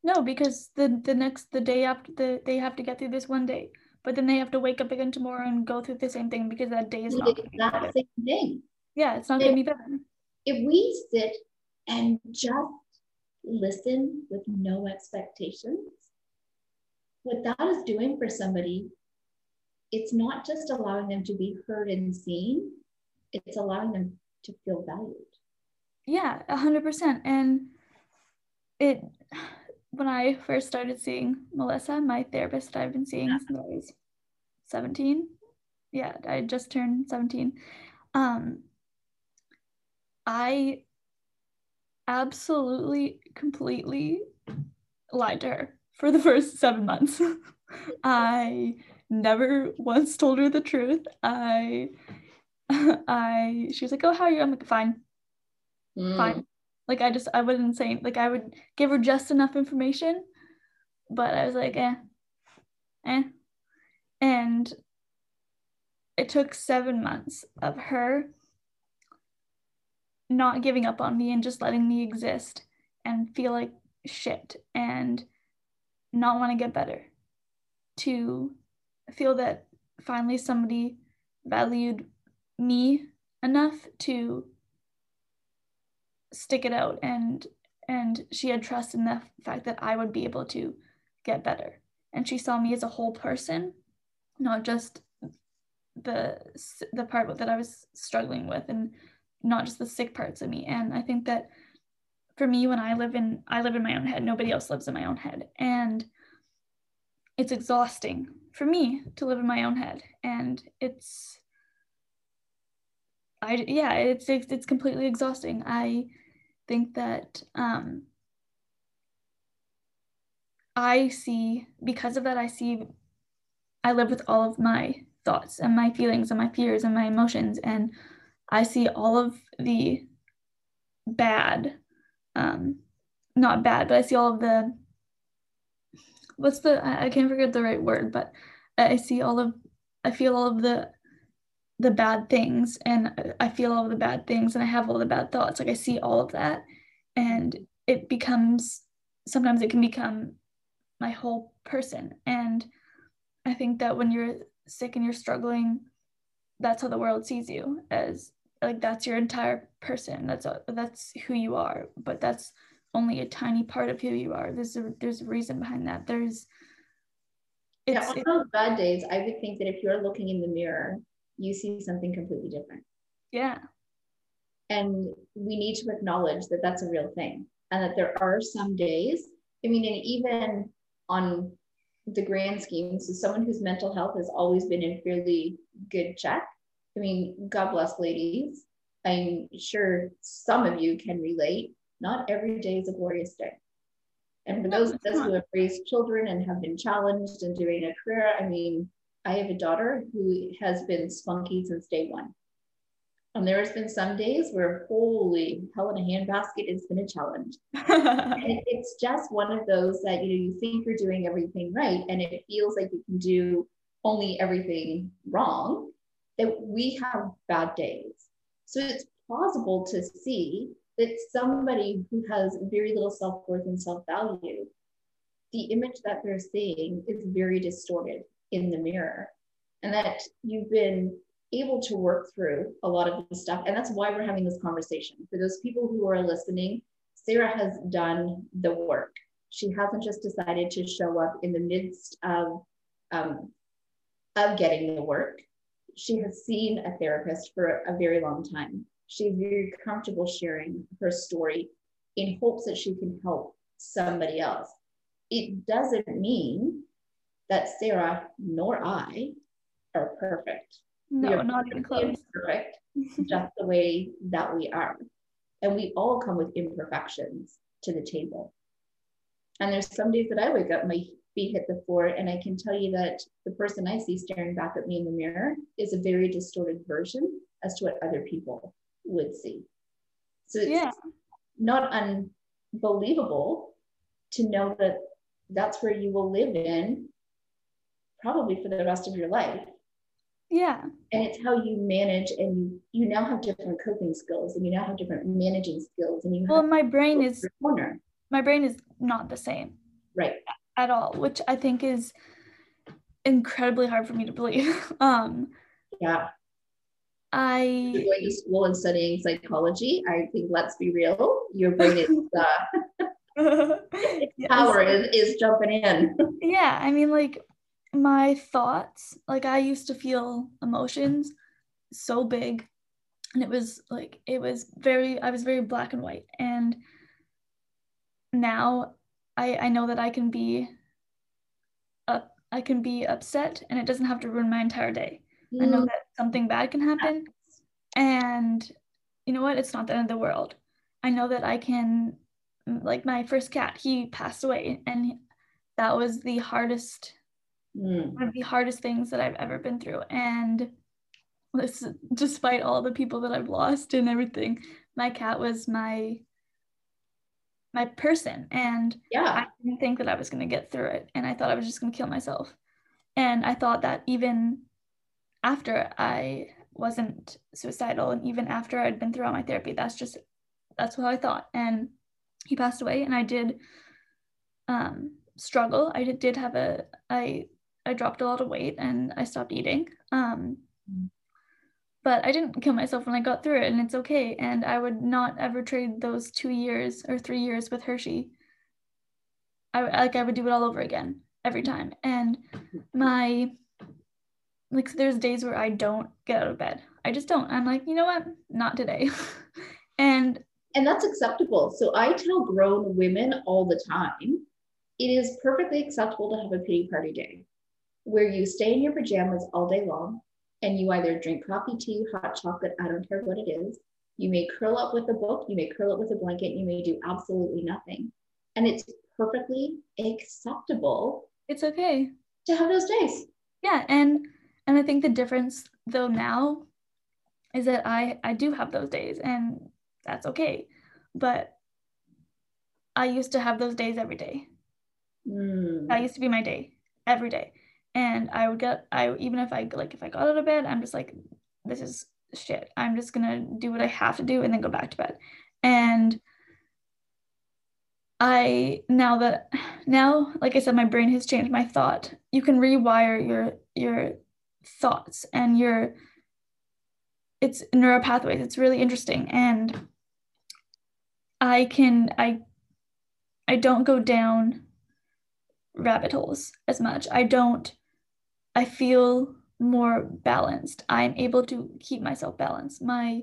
No, because the the next the day after the they have to get through this one day but then they have to wake up again tomorrow and go through the same thing because that day is not that same thing. Yeah, it's not going to be better. If we sit and just listen with no expectations, what that is doing for somebody, it's not just allowing them to be heard and seen, it's allowing them to feel valued. Yeah, a hundred percent. And it when I first started seeing Melissa, my therapist that I've been seeing since I was 17. Yeah, I just turned 17. Um, I absolutely, completely lied to her for the first seven months. I never once told her the truth. I, I, she was like, "Oh, how are you?" I'm like, "Fine, mm. fine." Like I just I wouldn't say like I would give her just enough information, but I was like, eh, eh. And it took seven months of her not giving up on me and just letting me exist and feel like shit and not want to get better to feel that finally somebody valued me enough to stick it out and and she had trust in the fact that I would be able to get better. And she saw me as a whole person not just the the part that I was struggling with and not just the sick parts of me. And I think that for me when I live in I live in my own head nobody else lives in my own head and it's exhausting for me to live in my own head and it's I yeah, it's it's completely exhausting. I think that um, I see because of that. I see I live with all of my thoughts and my feelings and my fears and my emotions, and I see all of the bad, um, not bad, but I see all of the what's the I can't forget the right word, but I see all of I feel all of the the bad things and I feel all the bad things and I have all the bad thoughts. Like I see all of that and it becomes sometimes it can become my whole person. And I think that when you're sick and you're struggling, that's how the world sees you as like that's your entire person. That's a, that's who you are, but that's only a tiny part of who you are. There's a there's a reason behind that. There's yeah, on those bad days, I would think that if you're looking in the mirror you see something completely different. Yeah. And we need to acknowledge that that's a real thing and that there are some days, I mean, and even on the grand scheme, so someone whose mental health has always been in fairly good check. I mean, God bless ladies. I'm sure some of you can relate. Not every day is a glorious day. And for those of us who have raised children and have been challenged in doing a career, I mean, I have a daughter who has been spunky since day one. And there has been some days where holy hell in a handbasket it's been a challenge. and it's just one of those that you know you think you're doing everything right and it feels like you can do only everything wrong. That we have bad days. So it's plausible to see that somebody who has very little self-worth and self-value, the image that they're seeing is very distorted in the mirror and that you've been able to work through a lot of this stuff. And that's why we're having this conversation. For those people who are listening, Sarah has done the work. She hasn't just decided to show up in the midst of, um, of getting the work. She has seen a therapist for a very long time. She's very comfortable sharing her story in hopes that she can help somebody else. It doesn't mean that Sarah nor I are perfect. No, not even close. Perfect, just the way that we are. And we all come with imperfections to the table. And there's some days that I wake up, my feet hit the floor, and I can tell you that the person I see staring back at me in the mirror is a very distorted version as to what other people would see. So it's yeah. not unbelievable to know that that's where you will live in probably for the rest of your life. Yeah. And it's how you manage and you you now have different coping skills and you now have different managing skills and you Well, my brain is corner. My brain is not the same. Right. At all, which I think is incredibly hard for me to believe. um yeah. I You're going to school and studying psychology. I think let's be real, your brain is uh yes. power is, is jumping in. yeah, I mean like my thoughts like i used to feel emotions so big and it was like it was very i was very black and white and now i i know that i can be up i can be upset and it doesn't have to ruin my entire day mm. i know mm. that something bad can happen and you know what it's not the end of the world i know that i can like my first cat he passed away and that was the hardest mm. one of the hardest things that I've ever been through. And this, despite all the people that I've lost and everything, my cat was my my person and yeah. I didn't think that i was going to get through it and i thought i was just going to kill myself. And i thought that even after i wasn't suicidal and even after i'd been through all my therapy that's just that's what i thought. And he passed away and i did um struggle. I did, did have a i I dropped a lot of weight and I stopped eating. Um, but I didn't kill myself when I got through it, and it's okay. And I would not ever trade those two years or three years with Hershey. I like I would do it all over again every time. And my like there's days where I don't get out of bed. I just don't. I'm like, you know what? Not today. and and that's acceptable. So I tell grown women all the time, it is perfectly acceptable to have a pity party day where you stay in your pajamas all day long and you either drink coffee, tea, hot chocolate, I don't care what it is. You may curl up with a book, you may curl up with a blanket, you may do absolutely nothing. And it's perfectly acceptable. It's okay to have those days. Yeah, and and I think the difference though now is that I I do have those days and that's okay. But I used to have those days every day. Mm. That used to be my day every day and I would get I even if I like if I got out of bed, I'm just like, this is shit. I'm just gonna do what I have to do and then go back to bed. And I now that now, like I said, my brain has changed my thought. You can rewire your your thoughts and your it's neural pathways. It's really interesting. And I can I I don't go down rabbit holes as much. I don't I feel more balanced. I'm able to keep myself balanced. My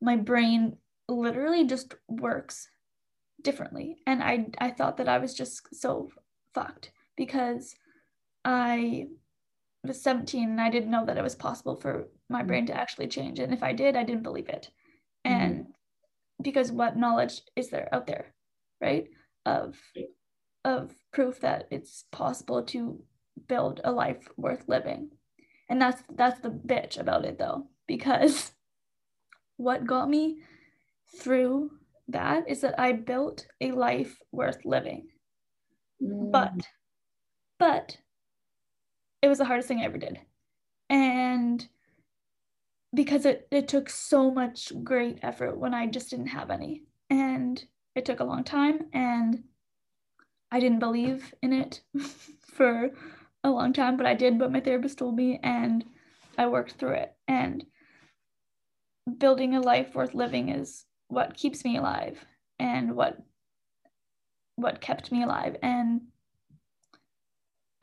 my brain literally just works differently. And I I thought that I was just so fucked because I was 17 and I didn't know that it was possible for my brain to actually change. And if I did, I didn't believe it. And mm-hmm. because what knowledge is there out there, right? Of of proof that it's possible to build a life worth living. And that's that's the bitch about it though, because what got me through that is that I built a life worth living. Mm. But but it was the hardest thing I ever did. And because it, it took so much great effort when I just didn't have any. And it took a long time and I didn't believe in it for a long time, but I did what my therapist told me and I worked through it. And building a life worth living is what keeps me alive and what what kept me alive and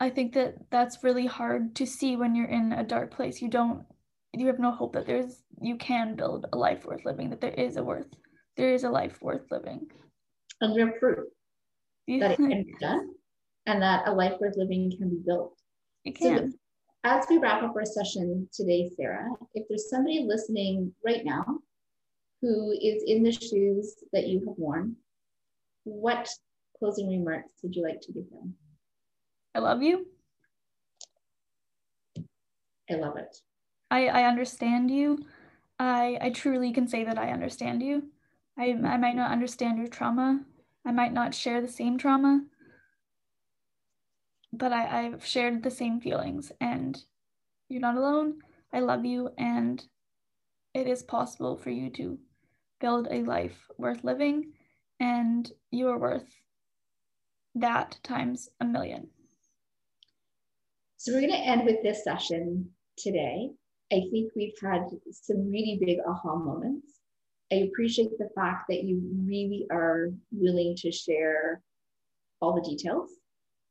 I think that that's really hard to see when you're in a dark place. You don't you have no hope that there's you can build a life worth living that there is a worth there is a life worth living and have proof that it can be done and that a life worth living can be built it can so as we wrap up our session today sarah if there's somebody listening right now who is in the shoes that you have worn what closing remarks would you like to give them i love you i love it I, I understand you. I, I truly can say that I understand you. I, I might not understand your trauma. I might not share the same trauma, but I, I've shared the same feelings, and you're not alone. I love you, and it is possible for you to build a life worth living, and you are worth that times a million. So, we're going to end with this session today. I think we've had some really big aha moments. I appreciate the fact that you really are willing to share all the details,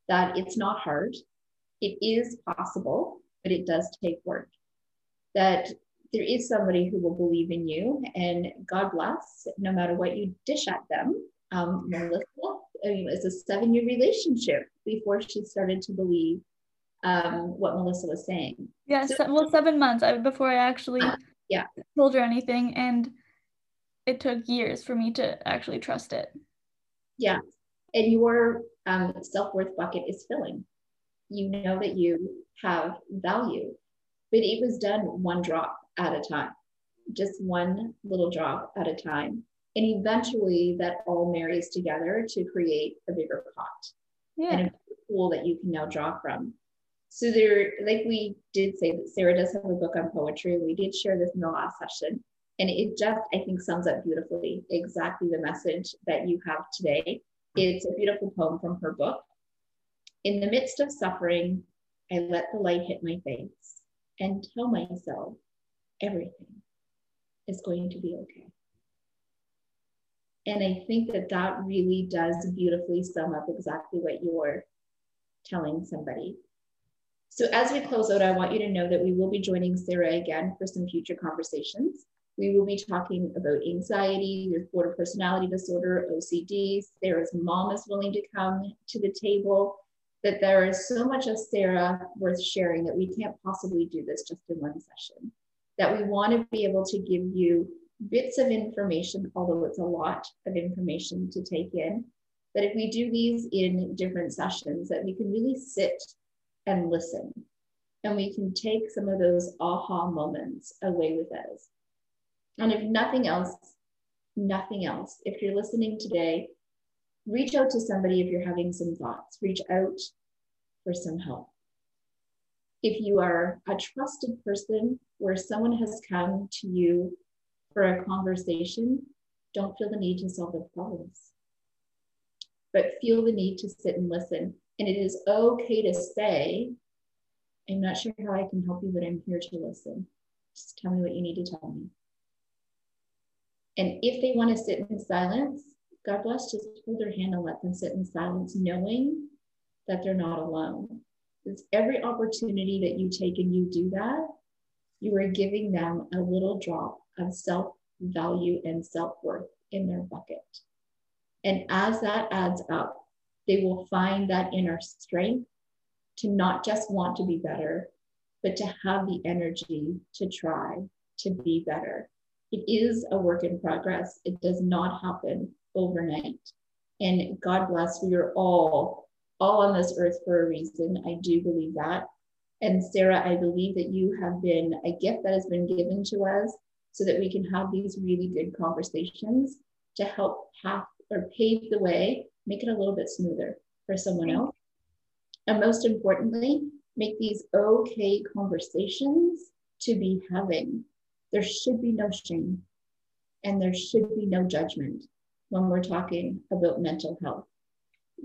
that it's not hard. It is possible, but it does take work. That there is somebody who will believe in you, and God bless, no matter what you dish at them. Um, Melissa, I mean, it's a seven year relationship before she started to believe um, what Melissa was saying. Yeah, so, well, seven months before I actually uh, yeah told her anything, and it took years for me to actually trust it. Yeah, and your um, self worth bucket is filling. You know that you have value, but it was done one drop at a time, just one little drop at a time. And eventually that all marries together to create a bigger pot yeah. and a pool that you can now draw from. So there, like we did say that Sarah does have a book on poetry. We did share this in the last session. And it just, I think, sums up beautifully exactly the message that you have today. It's a beautiful poem from her book. In the midst of suffering, I let the light hit my face and tell myself everything is going to be okay. And I think that that really does beautifully sum up exactly what you're telling somebody so as we close out, I want you to know that we will be joining Sarah again for some future conversations. We will be talking about anxiety, there's border personality disorder, OCD. Sarah's mom is willing to come to the table. That there is so much of Sarah worth sharing that we can't possibly do this just in one session. That we want to be able to give you bits of information, although it's a lot of information to take in. That if we do these in different sessions, that we can really sit and listen. And we can take some of those aha moments away with us. And if nothing else, nothing else, if you're listening today, reach out to somebody if you're having some thoughts, reach out for some help. If you are a trusted person where someone has come to you for a conversation, don't feel the need to solve their problems, but feel the need to sit and listen and it is okay to say, I'm not sure how I can help you, but I'm here to listen. Just tell me what you need to tell me. And if they want to sit in silence, God bless, just hold their hand and let them sit in silence, knowing that they're not alone. It's every opportunity that you take and you do that, you are giving them a little drop of self value and self worth in their bucket. And as that adds up, they will find that inner strength to not just want to be better, but to have the energy to try to be better. It is a work in progress. It does not happen overnight. And God bless, we are all, all on this earth for a reason. I do believe that. And Sarah, I believe that you have been a gift that has been given to us so that we can have these really good conversations to help path or pave the way make it a little bit smoother for someone else. And most importantly, make these okay conversations to be having. There should be no shame and there should be no judgment when we're talking about mental health.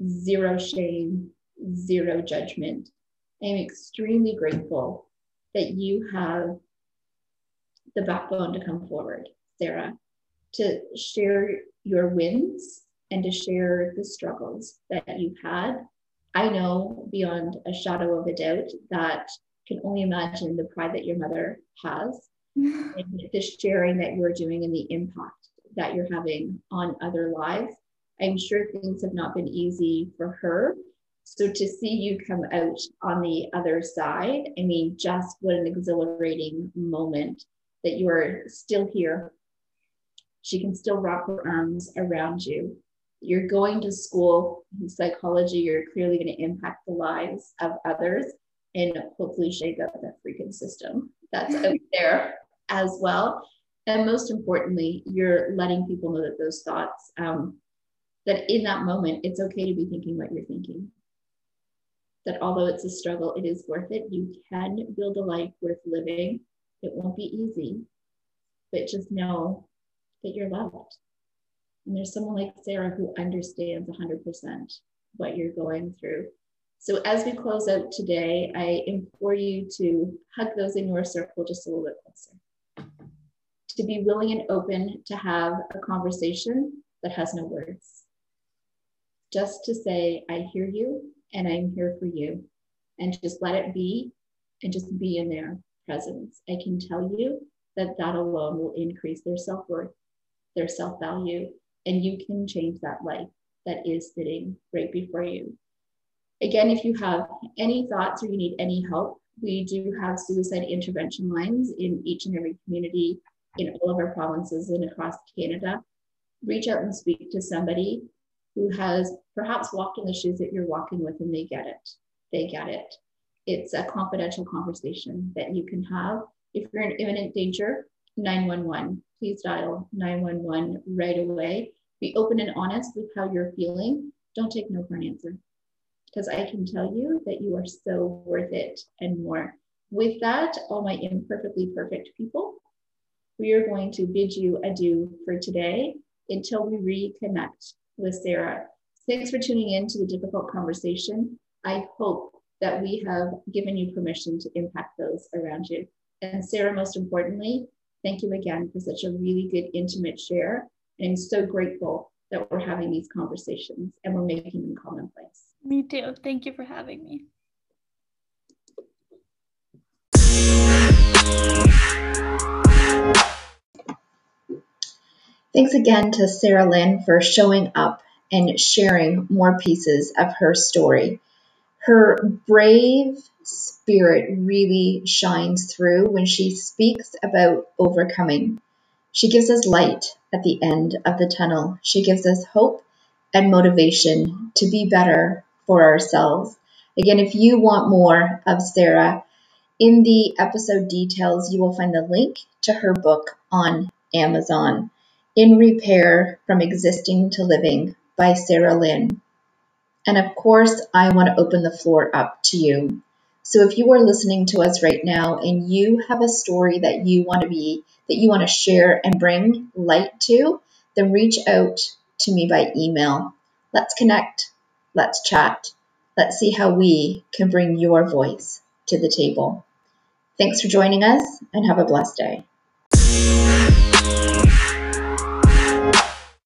Zero shame, zero judgment. I'm extremely grateful that you have the backbone to come forward, Sarah, to share your wins and to share the struggles that you've had. I know beyond a shadow of a doubt that can only imagine the pride that your mother has the sharing that you're doing and the impact that you're having on other lives. I'm sure things have not been easy for her. So to see you come out on the other side, I mean, just what an exhilarating moment that you are still here. She can still wrap her arms around you. You're going to school in psychology, you're clearly going to impact the lives of others and hopefully shake up that freaking system that's out there as well. And most importantly, you're letting people know that those thoughts, um, that in that moment, it's okay to be thinking what you're thinking. That although it's a struggle, it is worth it. You can build a life worth living. It won't be easy, but just know that you're loved. And there's someone like Sarah who understands 100% what you're going through. So as we close out today, I implore you to hug those in your circle just a little bit closer to be willing and open to have a conversation that has no words. Just to say, I hear you and I'm here for you. And just let it be and just be in their presence. I can tell you that that alone will increase their self worth, their self value, and you can change that life that is sitting right before you. Again, if you have any thoughts or you need any help, we do have suicide intervention lines in each and every community in all of our provinces and across Canada, reach out and speak to somebody who has perhaps walked in the shoes that you're walking with and they get it. They get it. It's a confidential conversation that you can have. If you're in imminent danger, 911, please dial 911 right away. Be open and honest with how you're feeling. Don't take no for an answer because I can tell you that you are so worth it and more. With that, all my imperfectly perfect people, we are going to bid you adieu for today until we reconnect with Sarah. Thanks for tuning in to the difficult conversation. I hope that we have given you permission to impact those around you. And Sarah, most importantly, thank you again for such a really good, intimate share. I'm so grateful that we're having these conversations and we're making them commonplace. Me too. Thank you for having me. Thanks again to Sarah Lynn for showing up and sharing more pieces of her story. Her brave spirit really shines through when she speaks about overcoming. She gives us light at the end of the tunnel. She gives us hope and motivation to be better for ourselves. Again, if you want more of Sarah, in the episode details, you will find the link to her book on Amazon. In Repair From Existing to Living by Sarah Lynn. And of course, I want to open the floor up to you. So if you are listening to us right now and you have a story that you want to be, that you want to share and bring light to, then reach out to me by email. Let's connect. Let's chat. Let's see how we can bring your voice to the table. Thanks for joining us and have a blessed day.